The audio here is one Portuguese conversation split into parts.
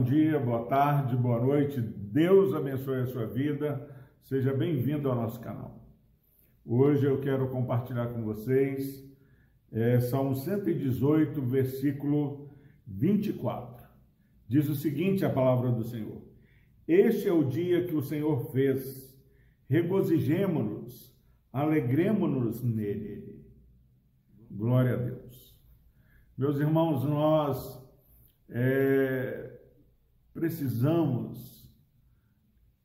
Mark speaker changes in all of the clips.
Speaker 1: bom dia, boa tarde, boa noite. Deus abençoe a sua vida. Seja bem-vindo ao nosso canal. Hoje eu quero compartilhar com vocês é, Salmo 118, versículo 24. Diz o seguinte: a palavra do Senhor. Este é o dia que o Senhor fez, regozijemo-nos, alegremo-nos nele. Glória a Deus. Meus irmãos, nós é, precisamos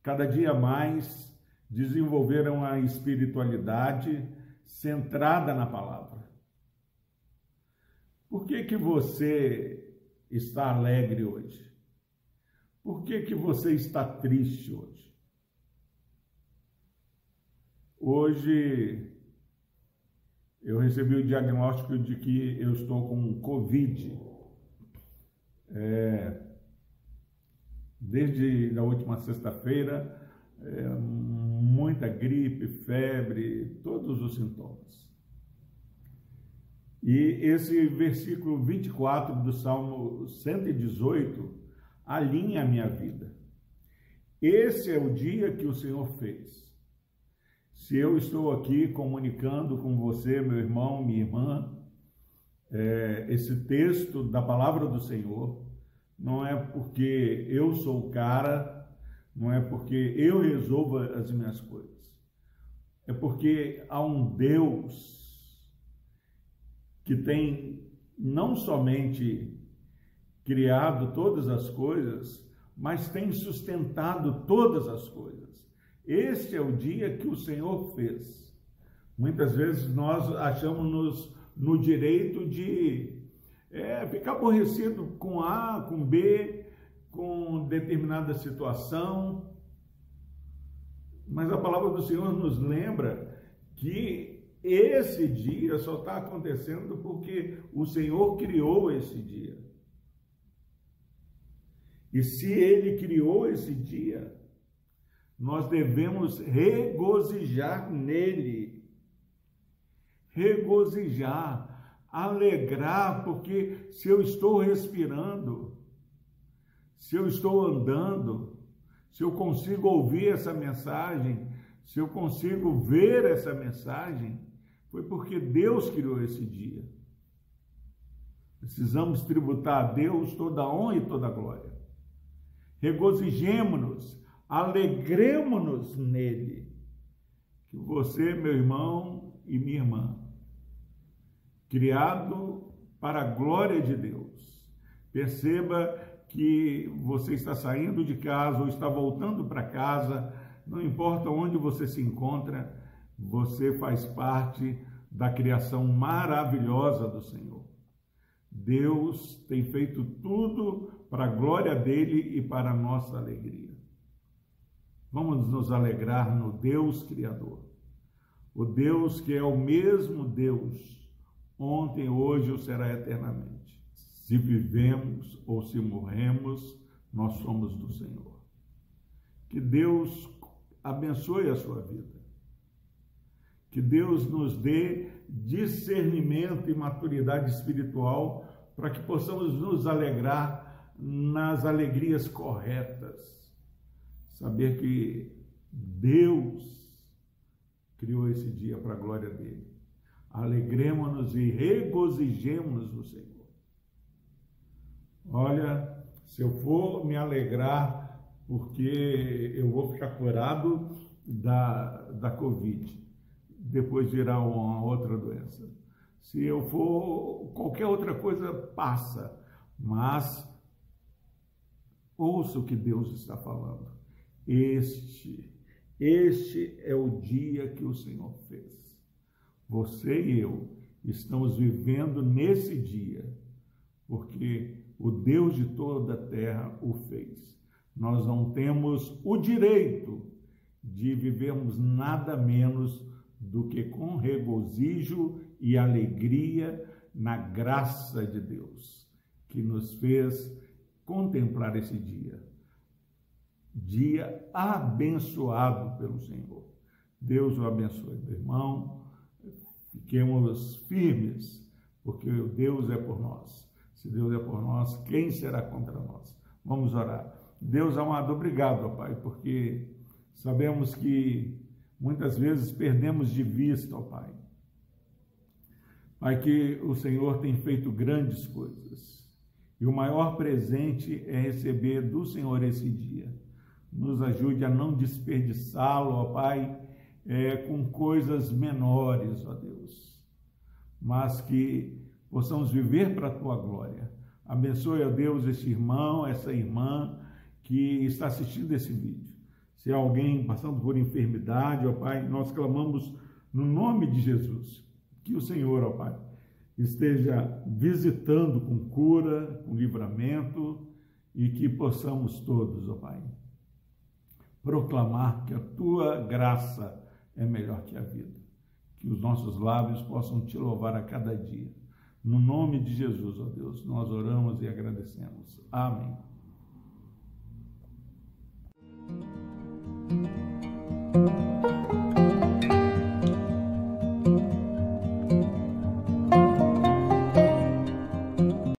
Speaker 1: cada dia mais desenvolver uma espiritualidade centrada na palavra. Por que que você está alegre hoje? Por que que você está triste hoje? Hoje eu recebi o diagnóstico de que eu estou com Covid é, desde a última sexta-feira, é, muita gripe, febre, todos os sintomas. E esse versículo 24 do Salmo 118 alinha a minha vida. Esse é o dia que o Senhor fez. Se eu estou aqui comunicando com você, meu irmão, minha irmã, é, esse texto da palavra do Senhor, não é porque eu sou o cara, não é porque eu resolvo as minhas coisas. É porque há um Deus que tem não somente criado todas as coisas, mas tem sustentado todas as coisas. Este é o dia que o Senhor fez. Muitas vezes nós achamos-nos no direito de é, ficar aborrecido com A, com B, com determinada situação. Mas a palavra do Senhor nos lembra que esse dia só está acontecendo porque o Senhor criou esse dia. E se Ele criou esse dia, nós devemos regozijar nele regozijar, alegrar, porque se eu estou respirando, se eu estou andando, se eu consigo ouvir essa mensagem, se eu consigo ver essa mensagem, foi porque Deus criou esse dia. Precisamos tributar a Deus toda a honra e toda a glória. Regozijemo-nos, alegremos-nos nele. Que você, meu irmão e minha irmã, criado para a glória de Deus. Perceba que você está saindo de casa ou está voltando para casa, não importa onde você se encontra, você faz parte da criação maravilhosa do Senhor. Deus tem feito tudo para a glória dele e para a nossa alegria. Vamos nos alegrar no Deus Criador. O Deus que é o mesmo Deus ontem, hoje ou será eternamente. Se vivemos ou se morremos, nós somos do Senhor. Que Deus abençoe a sua vida. Que Deus nos dê discernimento e maturidade espiritual para que possamos nos alegrar nas alegrias corretas. Saber que Deus criou esse dia para a glória dele alegremos-nos e regozijemos no Senhor. Olha, se eu for me alegrar porque eu vou ficar curado da, da Covid, depois virar uma outra doença. Se eu for, qualquer outra coisa passa, mas ouça o que Deus está falando. Este, este é o dia que o Senhor fez. Você e eu estamos vivendo nesse dia, porque o Deus de toda a terra o fez. Nós não temos o direito de vivermos nada menos do que com regozijo e alegria na graça de Deus, que nos fez contemplar esse dia. Dia abençoado pelo Senhor. Deus o abençoe, meu irmão Fiquemos firmes, porque Deus é por nós. Se Deus é por nós, quem será contra nós? Vamos orar. Deus amado, obrigado, Pai, porque sabemos que muitas vezes perdemos de vista, ó Pai. Pai, que o Senhor tem feito grandes coisas. E o maior presente é receber do Senhor esse dia. Nos ajude a não desperdiçá-lo, ó Pai, é, com coisas menores, ó Deus, mas que possamos viver para a tua glória. Abençoe, ó Deus, esse irmão, essa irmã que está assistindo esse vídeo. Se há alguém passando por enfermidade, ó Pai, nós clamamos no nome de Jesus. Que o Senhor, ó Pai, esteja visitando com cura, com livramento e que possamos todos, ó Pai, proclamar que a tua graça é melhor que a vida. Que os nossos lábios possam te louvar a cada dia. No nome de Jesus, ó Deus, nós oramos e agradecemos. Amém.